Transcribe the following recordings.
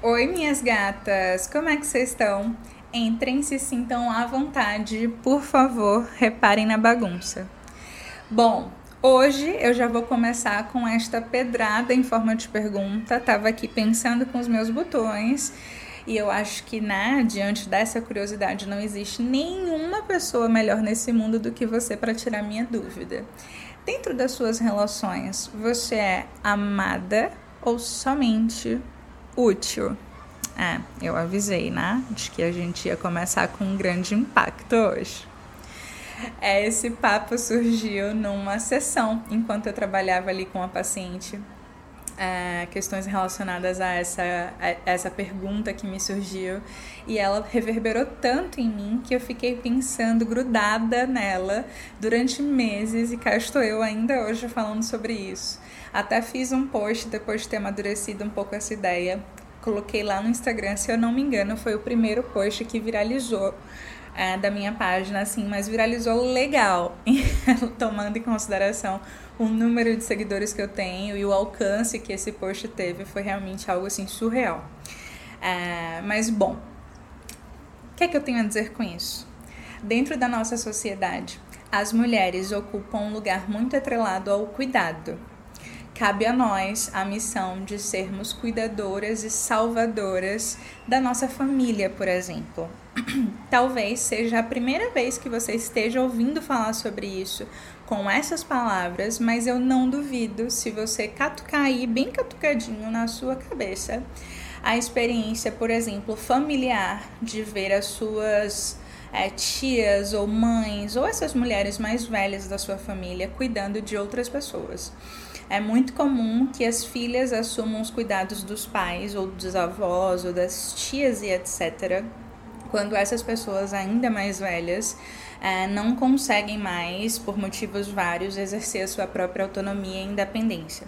Oi, minhas gatas! Como é que vocês estão? Entrem, se sintam à vontade, por favor, reparem na bagunça. Bom, hoje eu já vou começar com esta pedrada em forma de pergunta. Tava aqui pensando com os meus botões e eu acho que, né, diante dessa curiosidade, não existe nenhuma pessoa melhor nesse mundo do que você para tirar minha dúvida. Dentro das suas relações, você é amada ou somente útil? É, eu avisei, né? De que a gente ia começar com um grande impacto hoje. É, esse papo surgiu numa sessão enquanto eu trabalhava ali com a paciente. É, questões relacionadas a essa, a essa pergunta que me surgiu e ela reverberou tanto em mim que eu fiquei pensando, grudada nela durante meses e cá estou eu ainda hoje falando sobre isso. Até fiz um post depois de ter amadurecido um pouco essa ideia coloquei lá no Instagram, se eu não me engano, foi o primeiro post que viralizou é, da minha página, assim, mas viralizou legal, tomando em consideração o número de seguidores que eu tenho e o alcance que esse post teve, foi realmente algo assim surreal. É, mas bom, o que é que eu tenho a dizer com isso? Dentro da nossa sociedade, as mulheres ocupam um lugar muito atrelado ao cuidado, cabe a nós a missão de sermos cuidadoras e salvadoras da nossa família, por exemplo. Talvez seja a primeira vez que você esteja ouvindo falar sobre isso com essas palavras, mas eu não duvido se você catucar aí bem catucadinho na sua cabeça a experiência, por exemplo, familiar de ver as suas é, tias ou mães ou essas mulheres mais velhas da sua família cuidando de outras pessoas. É muito comum que as filhas assumam os cuidados dos pais ou dos avós ou das tias e etc. Quando essas pessoas ainda mais velhas é, não conseguem mais, por motivos vários, exercer a sua própria autonomia e independência.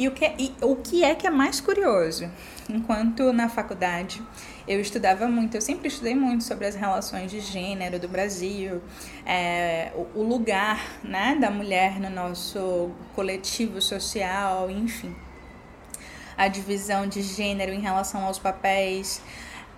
E o que, é, e o que é que é mais curioso? Enquanto na faculdade eu estudava muito, eu sempre estudei muito sobre as relações de gênero do Brasil, é, o, o lugar né, da mulher no nosso coletivo social, enfim. A divisão de gênero em relação aos papéis.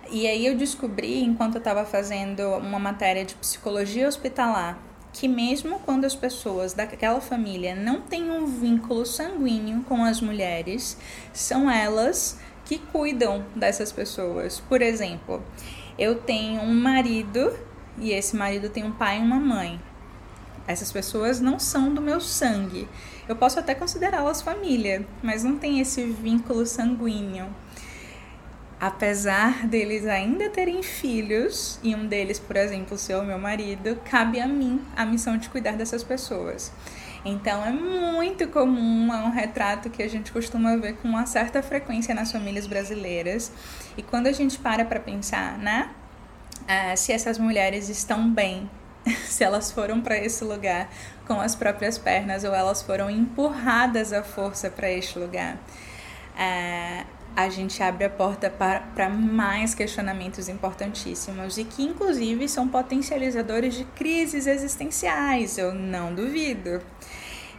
E aí eu descobri, enquanto eu estava fazendo uma matéria de psicologia hospitalar, que mesmo quando as pessoas daquela família não têm um vínculo sanguíneo com as mulheres, são elas que cuidam dessas pessoas. Por exemplo, eu tenho um marido e esse marido tem um pai e uma mãe. Essas pessoas não são do meu sangue. Eu posso até considerá-las família, mas não tem esse vínculo sanguíneo. Apesar deles ainda terem filhos, e um deles, por exemplo, ser o meu marido, cabe a mim a missão de cuidar dessas pessoas. Então é muito comum, é um retrato que a gente costuma ver com uma certa frequência nas famílias brasileiras. E quando a gente para para pensar, né? Uh, se essas mulheres estão bem, se elas foram para esse lugar com as próprias pernas ou elas foram empurradas à força para este lugar. Uh, a gente abre a porta para mais questionamentos importantíssimos e que, inclusive, são potencializadores de crises existenciais, eu não duvido.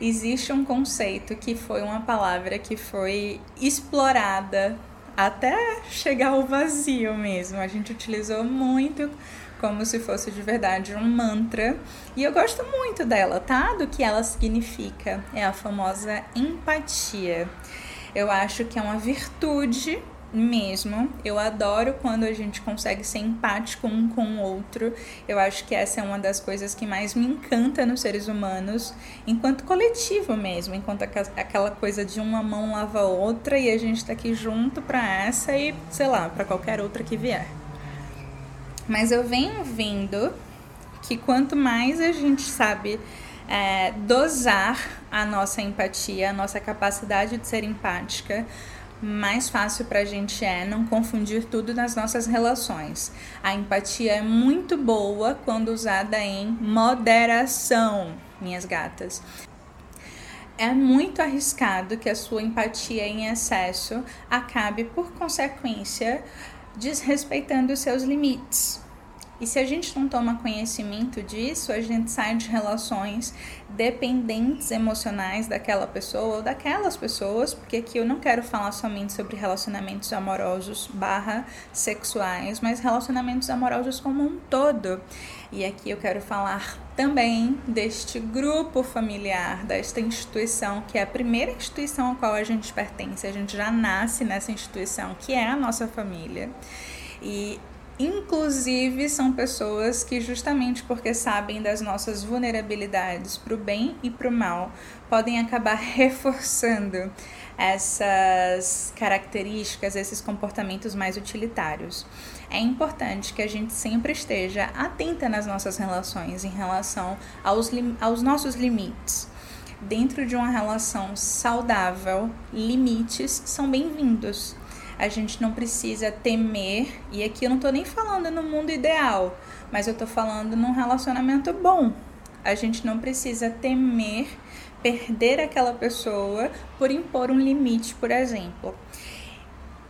Existe um conceito que foi uma palavra que foi explorada até chegar ao vazio mesmo. A gente utilizou muito como se fosse de verdade um mantra. E eu gosto muito dela, tá? Do que ela significa. É a famosa empatia. Eu acho que é uma virtude mesmo. Eu adoro quando a gente consegue ser empático um com o outro. Eu acho que essa é uma das coisas que mais me encanta nos seres humanos, enquanto coletivo mesmo, enquanto aquela coisa de uma mão lava a outra e a gente tá aqui junto para essa e, sei lá, para qualquer outra que vier. Mas eu venho vendo que quanto mais a gente sabe é, dosar a nossa empatia, a nossa capacidade de ser empática, mais fácil para a gente é não confundir tudo nas nossas relações. A empatia é muito boa quando usada em moderação, minhas gatas. É muito arriscado que a sua empatia em excesso acabe, por consequência, desrespeitando os seus limites. E se a gente não toma conhecimento disso, a gente sai de relações dependentes emocionais daquela pessoa ou daquelas pessoas, porque aqui eu não quero falar somente sobre relacionamentos amorosos barra sexuais, mas relacionamentos amorosos como um todo. E aqui eu quero falar também deste grupo familiar, desta instituição, que é a primeira instituição a qual a gente pertence. A gente já nasce nessa instituição, que é a nossa família. E Inclusive, são pessoas que, justamente porque sabem das nossas vulnerabilidades para o bem e para o mal, podem acabar reforçando essas características, esses comportamentos mais utilitários. É importante que a gente sempre esteja atenta nas nossas relações em relação aos, aos nossos limites. Dentro de uma relação saudável, limites são bem-vindos a gente não precisa temer, e aqui eu não estou nem falando no mundo ideal, mas eu estou falando num relacionamento bom. A gente não precisa temer perder aquela pessoa por impor um limite, por exemplo.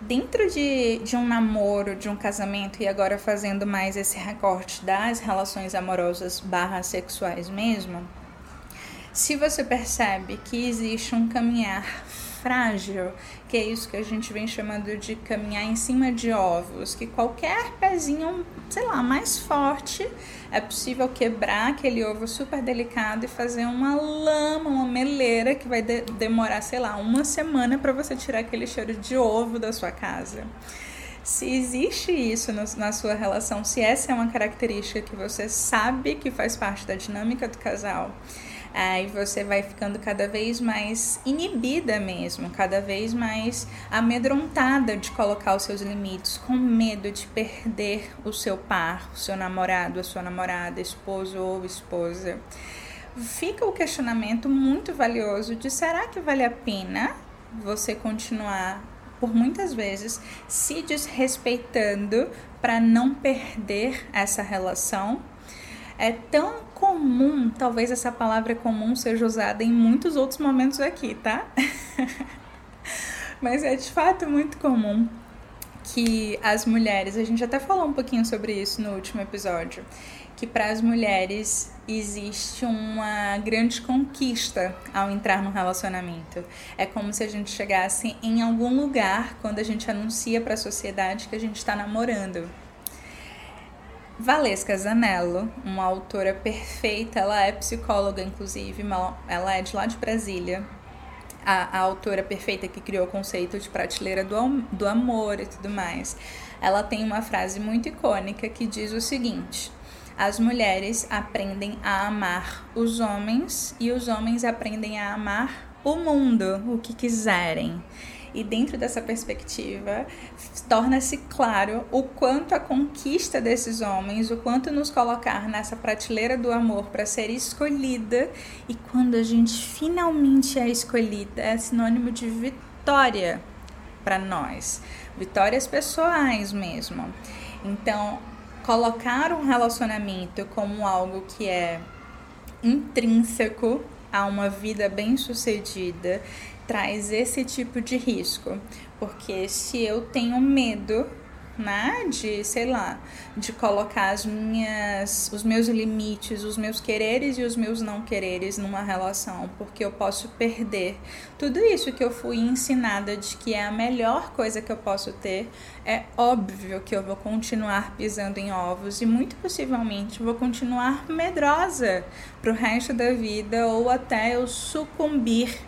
Dentro de, de um namoro, de um casamento, e agora fazendo mais esse recorte das relações amorosas barra sexuais mesmo, se você percebe que existe um caminhar frágil, que é isso que a gente vem chamando de caminhar em cima de ovos, que qualquer pezinho, sei lá, mais forte, é possível quebrar aquele ovo super delicado e fazer uma lama, uma meleira que vai de demorar, sei lá, uma semana para você tirar aquele cheiro de ovo da sua casa. Se existe isso no, na sua relação, se essa é uma característica que você sabe que faz parte da dinâmica do casal, Aí você vai ficando cada vez mais inibida mesmo, cada vez mais amedrontada de colocar os seus limites, com medo de perder o seu par, o seu namorado, a sua namorada, esposo ou esposa. Fica o questionamento muito valioso de será que vale a pena você continuar por muitas vezes se desrespeitando para não perder essa relação é tão comum, talvez essa palavra comum seja usada em muitos outros momentos aqui, tá? Mas é de fato muito comum que as mulheres, a gente até falou um pouquinho sobre isso no último episódio, que para as mulheres existe uma grande conquista ao entrar no relacionamento. É como se a gente chegasse em algum lugar quando a gente anuncia para a sociedade que a gente está namorando. Valesca Zanello, uma autora perfeita, ela é psicóloga, inclusive, ela é de lá de Brasília. A, a autora perfeita que criou o conceito de prateleira do, do amor e tudo mais. Ela tem uma frase muito icônica que diz o seguinte: As mulheres aprendem a amar os homens e os homens aprendem a amar o mundo, o que quiserem. E dentro dessa perspectiva, torna-se claro o quanto a conquista desses homens, o quanto nos colocar nessa prateleira do amor para ser escolhida, e quando a gente finalmente é escolhida, é sinônimo de vitória para nós, vitórias pessoais mesmo. Então, colocar um relacionamento como algo que é intrínseco a uma vida bem-sucedida traz esse tipo de risco, porque se eu tenho medo né, de, sei lá, de colocar as minhas, os meus limites, os meus quereres e os meus não quereres numa relação, porque eu posso perder tudo isso que eu fui ensinada de que é a melhor coisa que eu posso ter, é óbvio que eu vou continuar pisando em ovos e muito possivelmente vou continuar medrosa pro resto da vida ou até eu sucumbir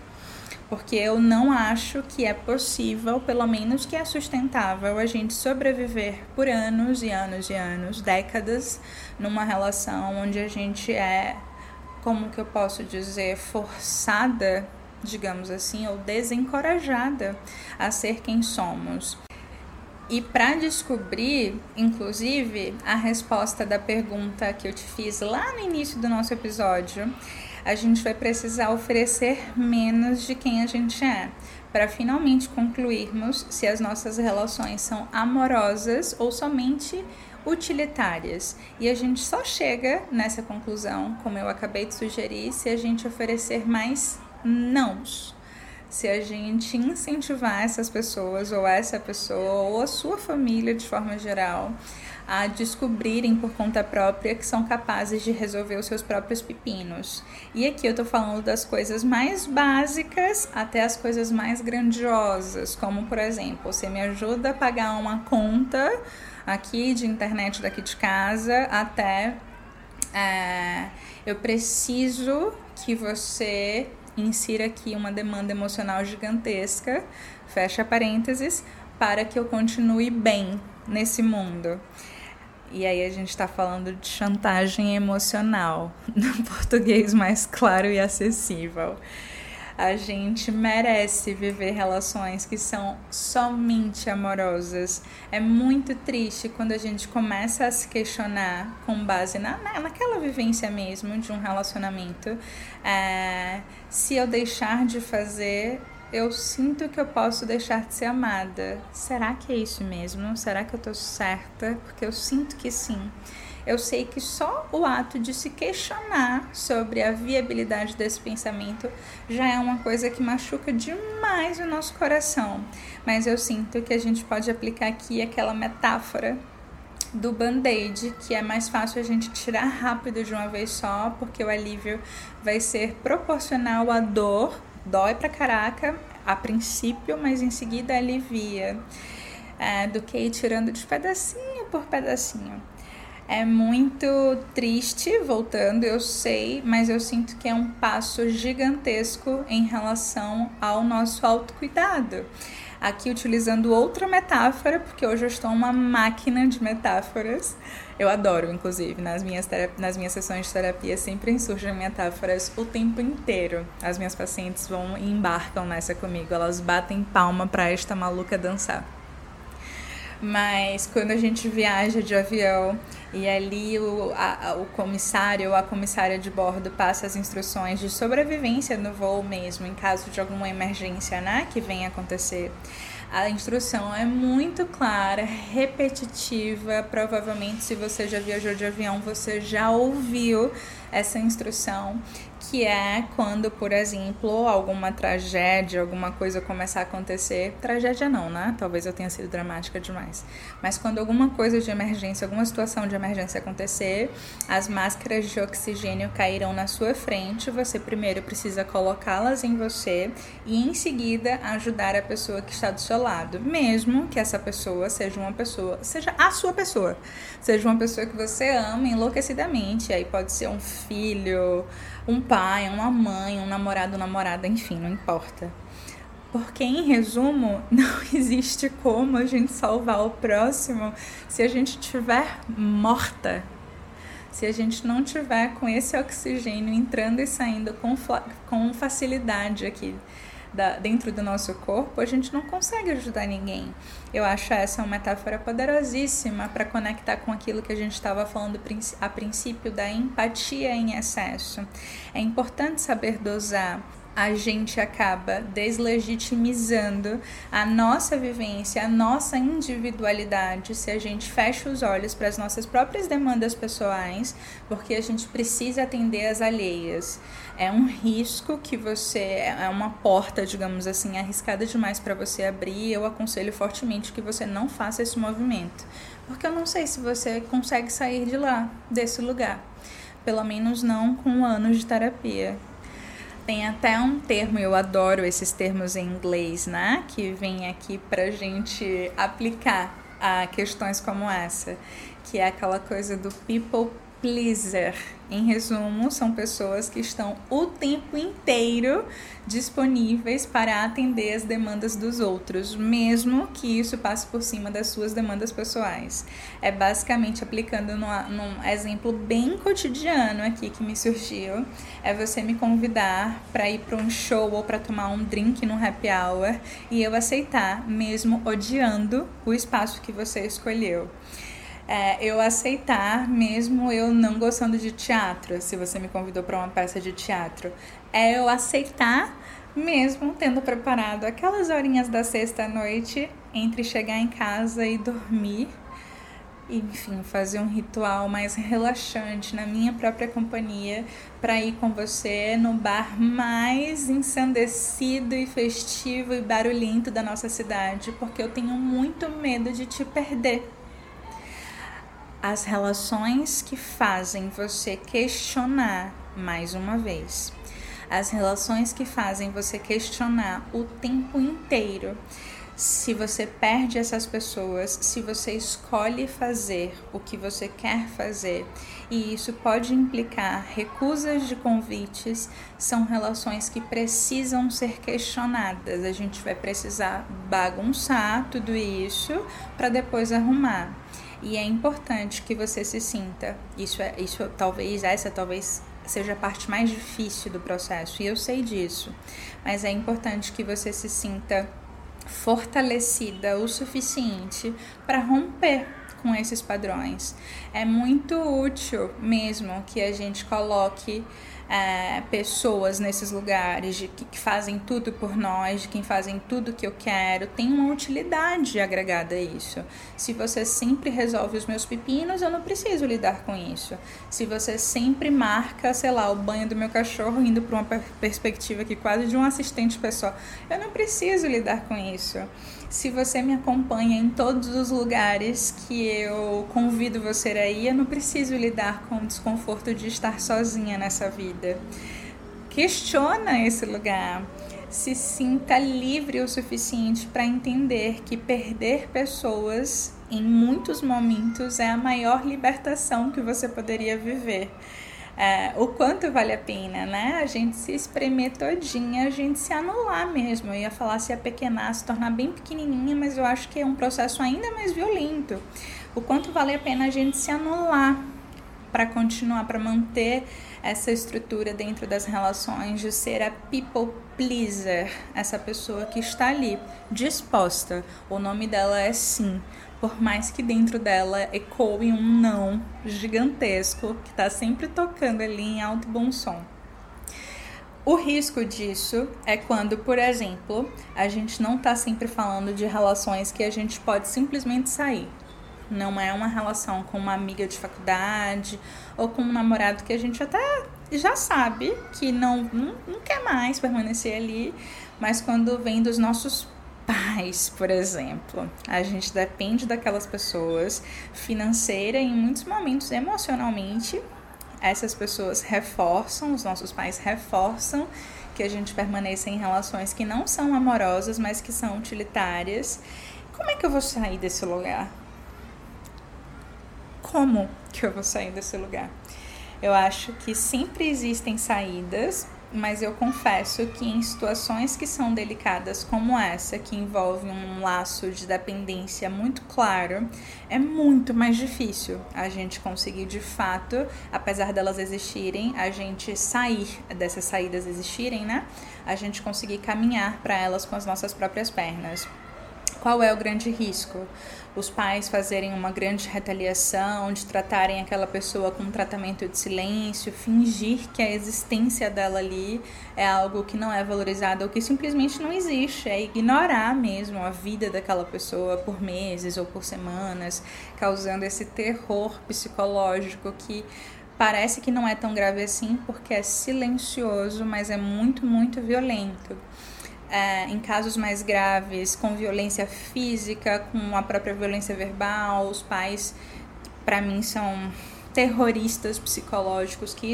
porque eu não acho que é possível, pelo menos que é sustentável, a gente sobreviver por anos e anos e anos, décadas, numa relação onde a gente é, como que eu posso dizer, forçada, digamos assim, ou desencorajada a ser quem somos. E para descobrir, inclusive, a resposta da pergunta que eu te fiz lá no início do nosso episódio, a gente vai precisar oferecer menos de quem a gente é, para finalmente concluirmos se as nossas relações são amorosas ou somente utilitárias. E a gente só chega nessa conclusão, como eu acabei de sugerir, se a gente oferecer mais nãos se a gente incentivar essas pessoas, ou essa pessoa, ou a sua família de forma geral, a descobrirem por conta própria que são capazes de resolver os seus próprios pepinos. E aqui eu tô falando das coisas mais básicas até as coisas mais grandiosas, como por exemplo, você me ajuda a pagar uma conta aqui de internet daqui de casa até é, eu preciso que você insira aqui uma demanda emocional gigantesca, fecha parênteses, para que eu continue bem nesse mundo. E aí a gente está falando de chantagem emocional, no português mais claro e acessível. A gente merece viver relações que são somente amorosas. É muito triste quando a gente começa a se questionar com base na, na naquela vivência mesmo de um relacionamento. É, se eu deixar de fazer eu sinto que eu posso deixar de ser amada. Será que é isso mesmo? Será que eu tô certa? Porque eu sinto que sim. Eu sei que só o ato de se questionar sobre a viabilidade desse pensamento já é uma coisa que machuca demais o nosso coração. Mas eu sinto que a gente pode aplicar aqui aquela metáfora do band-aid, que é mais fácil a gente tirar rápido de uma vez só, porque o alívio vai ser proporcional à dor dói pra caraca a princípio, mas em seguida alivia, é, do que ir tirando de pedacinho por pedacinho. É muito triste, voltando, eu sei, mas eu sinto que é um passo gigantesco em relação ao nosso autocuidado. Aqui utilizando outra metáfora, porque hoje eu estou uma máquina de metáforas. Eu adoro, inclusive, nas minhas, nas minhas sessões de terapia sempre surgem metáforas o tempo inteiro. As minhas pacientes vão e embarcam nessa comigo, elas batem palma para esta maluca dançar. Mas quando a gente viaja de avião e ali o, a, o comissário ou a comissária de bordo passa as instruções de sobrevivência no voo mesmo, em caso de alguma emergência né, que venha acontecer. A instrução é muito clara, repetitiva. Provavelmente, se você já viajou de avião, você já ouviu essa instrução que é quando, por exemplo, alguma tragédia, alguma coisa começar a acontecer. Tragédia não, né? Talvez eu tenha sido dramática demais. Mas quando alguma coisa de emergência, alguma situação de emergência acontecer, as máscaras de oxigênio cairão na sua frente. Você primeiro precisa colocá-las em você e em seguida ajudar a pessoa que está do seu lado, mesmo que essa pessoa seja uma pessoa, seja a sua pessoa, seja uma pessoa que você ama enlouquecidamente. Aí pode ser um filho, um pai, uma mãe, um namorado, namorada, enfim, não importa. Porque, em resumo, não existe como a gente salvar o próximo se a gente estiver morta. Se a gente não tiver com esse oxigênio entrando e saindo com, com facilidade aqui da, dentro do nosso corpo, a gente não consegue ajudar ninguém. Eu acho essa uma metáfora poderosíssima para conectar com aquilo que a gente estava falando a princípio da empatia em excesso. É importante saber dosar a gente acaba deslegitimizando a nossa vivência, a nossa individualidade, se a gente fecha os olhos para as nossas próprias demandas pessoais, porque a gente precisa atender as alheias. É um risco que você é uma porta, digamos assim, arriscada demais para você abrir. Eu aconselho fortemente que você não faça esse movimento, porque eu não sei se você consegue sair de lá, desse lugar. Pelo menos não com anos de terapia. Tem até um termo, eu adoro esses termos em inglês, né? Que vem aqui pra gente aplicar a questões como essa, que é aquela coisa do people pleaser. Em resumo, são pessoas que estão o tempo inteiro disponíveis para atender as demandas dos outros, mesmo que isso passe por cima das suas demandas pessoais. É basicamente aplicando numa, num exemplo bem cotidiano aqui que me surgiu, é você me convidar para ir para um show ou para tomar um drink no happy hour e eu aceitar, mesmo odiando o espaço que você escolheu é, eu aceitar, mesmo eu não gostando de teatro, se você me convidou para uma peça de teatro, é eu aceitar, mesmo tendo preparado aquelas horinhas da sexta-noite entre chegar em casa e dormir, enfim, fazer um ritual mais relaxante na minha própria companhia para ir com você no bar mais ensandecido e festivo e barulhento da nossa cidade, porque eu tenho muito medo de te perder. As relações que fazem você questionar mais uma vez. As relações que fazem você questionar o tempo inteiro se você perde essas pessoas, se você escolhe fazer o que você quer fazer, e isso pode implicar recusas de convites, são relações que precisam ser questionadas. A gente vai precisar bagunçar tudo isso para depois arrumar. E é importante que você se sinta, isso é isso talvez essa talvez seja a parte mais difícil do processo, e eu sei disso. Mas é importante que você se sinta fortalecida o suficiente para romper com esses padrões. É muito útil mesmo que a gente coloque é, pessoas nesses lugares, de que, que, fazem tudo por nós, de quem fazem tudo que eu quero, tem uma utilidade agregada a isso. Se você sempre resolve os meus pepinos, eu não preciso lidar com isso. Se você sempre marca, sei lá, o banho do meu cachorro indo para uma perspectiva aqui quase de um assistente pessoal, eu não preciso lidar com isso se você me acompanha em todos os lugares que eu convido você a ir, eu não preciso lidar com o desconforto de estar sozinha nessa vida. Questiona esse lugar. Se sinta livre o suficiente para entender que perder pessoas em muitos momentos é a maior libertação que você poderia viver é, o quanto vale a pena, né? A gente se espremer todinha, a gente se anular mesmo. Eu ia falar se apequenar, se tornar bem pequenininha, mas eu acho que é um processo ainda mais violento. O quanto vale a pena a gente se anular para continuar, para manter essa estrutura dentro das relações de ser a people pleaser, essa pessoa que está ali disposta. O nome dela é sim por mais que dentro dela ecoe um não gigantesco que está sempre tocando ali em alto bom som. O risco disso é quando, por exemplo, a gente não está sempre falando de relações que a gente pode simplesmente sair. Não é uma relação com uma amiga de faculdade ou com um namorado que a gente até já sabe que não, não, não quer mais permanecer ali, mas quando vem dos nossos pais, por exemplo. A gente depende daquelas pessoas financeira e em muitos momentos emocionalmente. Essas pessoas reforçam, os nossos pais reforçam que a gente permaneça em relações que não são amorosas, mas que são utilitárias. Como é que eu vou sair desse lugar? Como que eu vou sair desse lugar? Eu acho que sempre existem saídas mas eu confesso que em situações que são delicadas como essa, que envolve um laço de dependência muito claro, é muito mais difícil a gente conseguir de fato, apesar delas existirem, a gente sair dessas saídas existirem, né? A gente conseguir caminhar para elas com as nossas próprias pernas. Qual é o grande risco? Os pais fazerem uma grande retaliação, de tratarem aquela pessoa com um tratamento de silêncio, fingir que a existência dela ali é algo que não é valorizado ou que simplesmente não existe, é ignorar mesmo a vida daquela pessoa por meses ou por semanas, causando esse terror psicológico que parece que não é tão grave assim porque é silencioso, mas é muito, muito violento é, em casos mais graves, com violência física, com a própria violência verbal, os pais, para mim, são terroristas psicológicos que,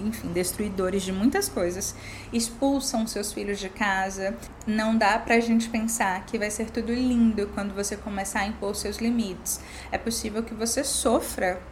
enfim, destruidores de muitas coisas, expulsam seus filhos de casa. Não dá pra gente pensar que vai ser tudo lindo quando você começar a impor seus limites. É possível que você sofra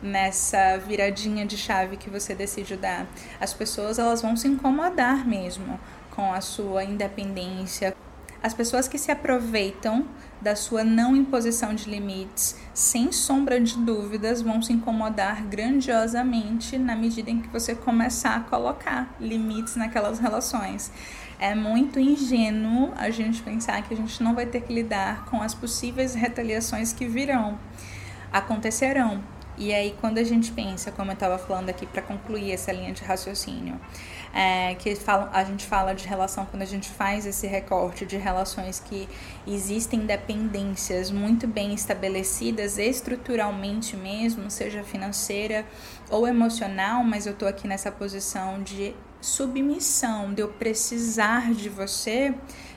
nessa viradinha de chave que você decide dar. As pessoas elas vão se incomodar mesmo com a sua independência. As pessoas que se aproveitam da sua não imposição de limites, sem sombra de dúvidas, vão se incomodar grandiosamente na medida em que você começar a colocar limites naquelas relações. É muito ingênuo a gente pensar que a gente não vai ter que lidar com as possíveis retaliações que virão, acontecerão, E aí, quando a gente pensa, como eu estava falando aqui para concluir essa linha de raciocínio, é, que a gente fala de relação quando a gente faz esse recorte de relações que existem dependências muito bem estabelecidas estruturalmente mesmo, seja financeira ou emocional, mas eu estou aqui nessa posição de submissão, de eu precisar de você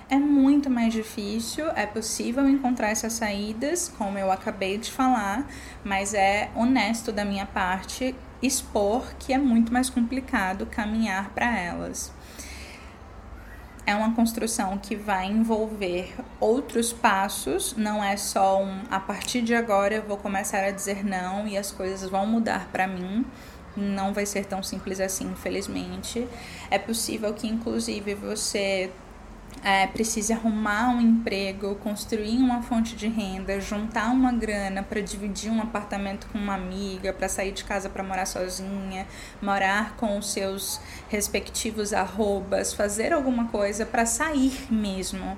é muito mais difícil, é possível encontrar essas saídas, como eu acabei de falar, mas é honesto da minha parte expor que é muito mais complicado caminhar para elas. É uma construção que vai envolver outros passos, não é só um a partir de agora eu vou começar a dizer não e as coisas vão mudar para mim. Não vai ser tão simples assim, infelizmente. É possível que, inclusive, você é, precise arrumar um emprego, construir uma fonte de renda, juntar uma grana para dividir um apartamento com uma amiga, para sair de casa para morar sozinha, morar com os seus respectivos arrobas, fazer alguma coisa para sair mesmo.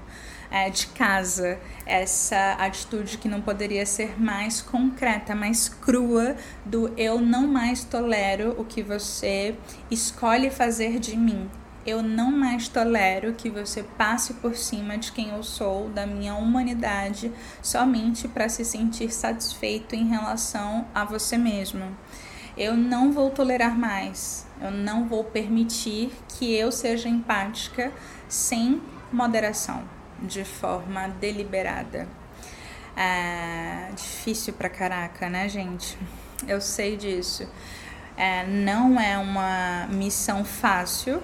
É, de casa, essa atitude que não poderia ser mais concreta, mais crua do eu não mais tolero o que você escolhe fazer de mim, eu não mais tolero que você passe por cima de quem eu sou, da minha humanidade, somente para se sentir satisfeito em relação a você mesmo. Eu não vou tolerar mais, eu não vou permitir que eu seja empática sem moderação, de forma deliberada. É difícil pra caraca, né, gente? Eu sei disso. É, não é uma missão fácil,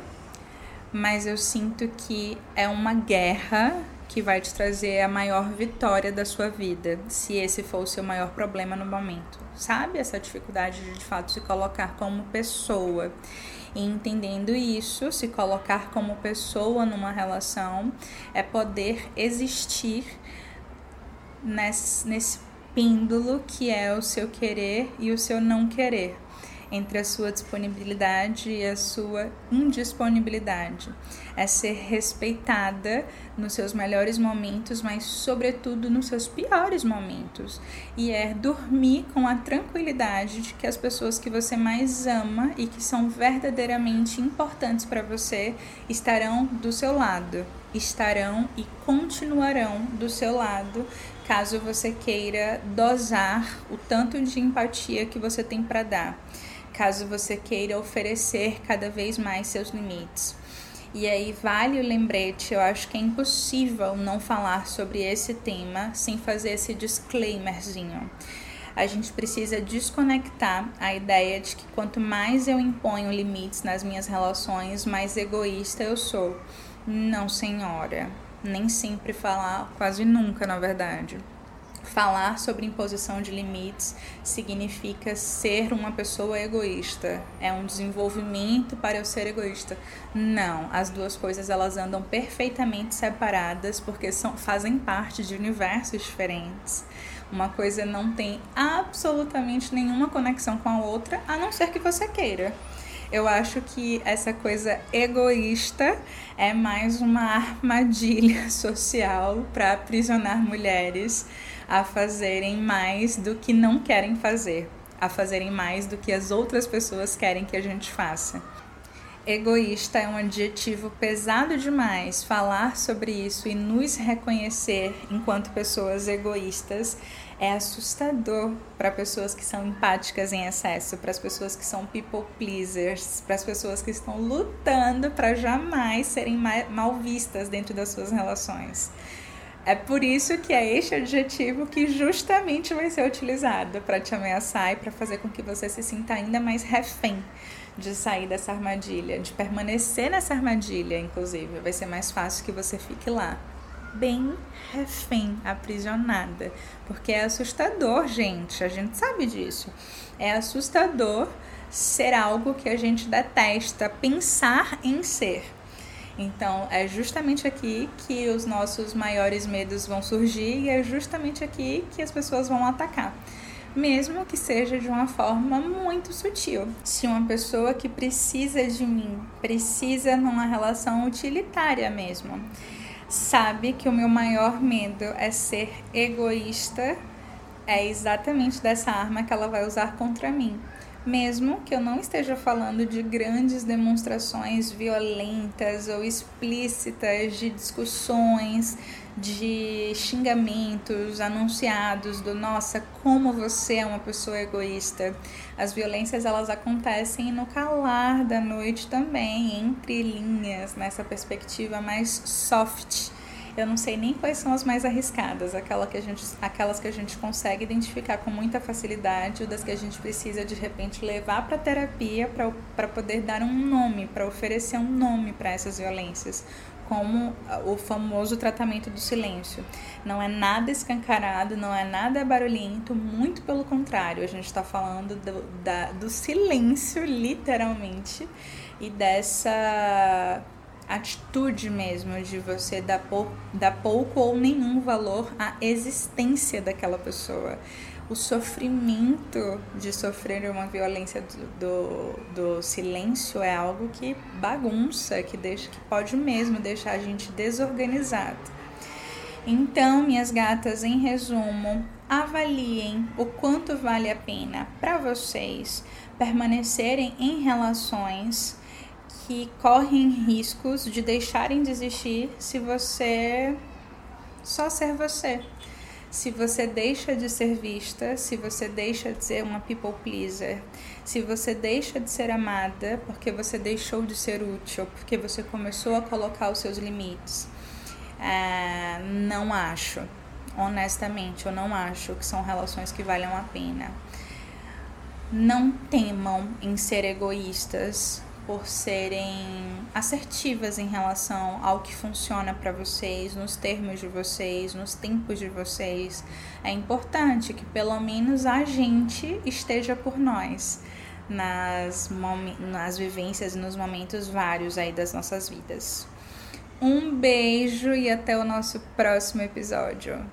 mas eu sinto que é uma guerra que vai te trazer a maior vitória da sua vida, se esse for o seu maior problema no momento. Sabe essa dificuldade de de fato se colocar como pessoa? E entendendo isso, se colocar como pessoa numa relação é poder existir nesse, nesse pêndulo que é o seu querer e o seu não querer entre a sua disponibilidade e a sua indisponibilidade. É ser respeitada nos seus melhores momentos, mas sobretudo nos seus piores momentos. E é dormir com a tranquilidade de que as pessoas que você mais ama e que são verdadeiramente importantes para você estarão do seu lado, estarão e continuarão do seu lado caso você queira dosar o tanto de empatia que você tem para dar caso você queira oferecer cada vez mais seus limites. E aí vale o lembrete, eu acho que é impossível não falar sobre esse tema sem fazer esse disclaimerzinho. A gente precisa desconectar a ideia de que quanto mais eu imponho limites nas minhas relações, mais egoísta eu sou. Não, senhora. Nem sempre falar, quase nunca, na verdade. Falar sobre imposição de limites significa ser uma pessoa egoísta. É um desenvolvimento para eu ser egoísta. Não, as duas coisas elas andam perfeitamente separadas porque são, fazem parte de universos diferentes. Uma coisa não tem absolutamente nenhuma conexão com a outra, a não ser que você queira. Eu acho que essa coisa egoísta é mais uma armadilha social para aprisionar mulheres a fazerem mais do que não querem fazer, a fazerem mais do que as outras pessoas querem que a gente faça. Egoísta é um adjetivo pesado demais. Falar sobre isso e nos reconhecer enquanto pessoas egoístas é assustador para pessoas que são empáticas em excesso, para as pessoas que são people pleasers, para as pessoas que estão lutando para jamais serem mal vistas dentro das suas relações. É por isso que é este adjetivo que justamente vai ser utilizado para te ameaçar e para fazer com que você se sinta ainda mais refém de sair dessa armadilha, de permanecer nessa armadilha, inclusive. Vai ser mais fácil que você fique lá, bem refém, aprisionada. Porque é assustador, gente, a gente sabe disso. É assustador ser algo que a gente detesta, pensar em ser. Então, é justamente aqui que os nossos maiores medos vão surgir e é justamente aqui que as pessoas vão atacar. Mesmo que seja de uma forma muito sutil. Se uma pessoa que precisa de mim, precisa numa relação utilitária mesmo, sabe que o meu maior medo é ser egoísta, é exatamente dessa arma que ela vai usar contra mim. Mesmo que eu não esteja falando de grandes demonstrações violentas ou explícitas de discussões, de xingamentos anunciados do nossa, como você é uma pessoa egoísta. As violências elas acontecem no calar da noite também, entre linhas, nessa perspectiva mais soft eu não sei nem quais são as mais arriscadas, aquela que a gente, aquelas que a gente consegue identificar com muita facilidade, ou das que a gente precisa de repente levar para terapia para poder dar um nome, para oferecer um nome para essas violências, como o famoso tratamento do silêncio. Não é nada escancarado, não é nada barulhento, muito pelo contrário, a gente está falando do, da, do silêncio, literalmente, e dessa atitude mesmo de você dar pouco, dar pouco ou nenhum valor à existência daquela pessoa. O sofrimento de sofrer uma violência do, do, do silêncio é algo que bagunça, que, deixa, que pode mesmo deixar a gente desorganizado. Então, minhas gatas, em resumo, avaliem o quanto vale a pena para vocês permanecerem em relações que correm riscos de deixarem de existir se você só ser você. Se você deixa de ser vista, se você deixa de ser uma people pleaser, se você deixa de ser amada porque você deixou de ser útil, porque você começou a colocar os seus limites. É, não acho, honestamente, eu não acho que são relações que valham a pena. Não temam em ser egoístas, por serem assertivas em relação ao que funciona para vocês, nos termos de vocês, nos tempos de vocês. É importante que pelo menos a gente esteja por nós nas, nas vivências e nos momentos vários aí das nossas vidas. Um beijo e até o nosso próximo episódio.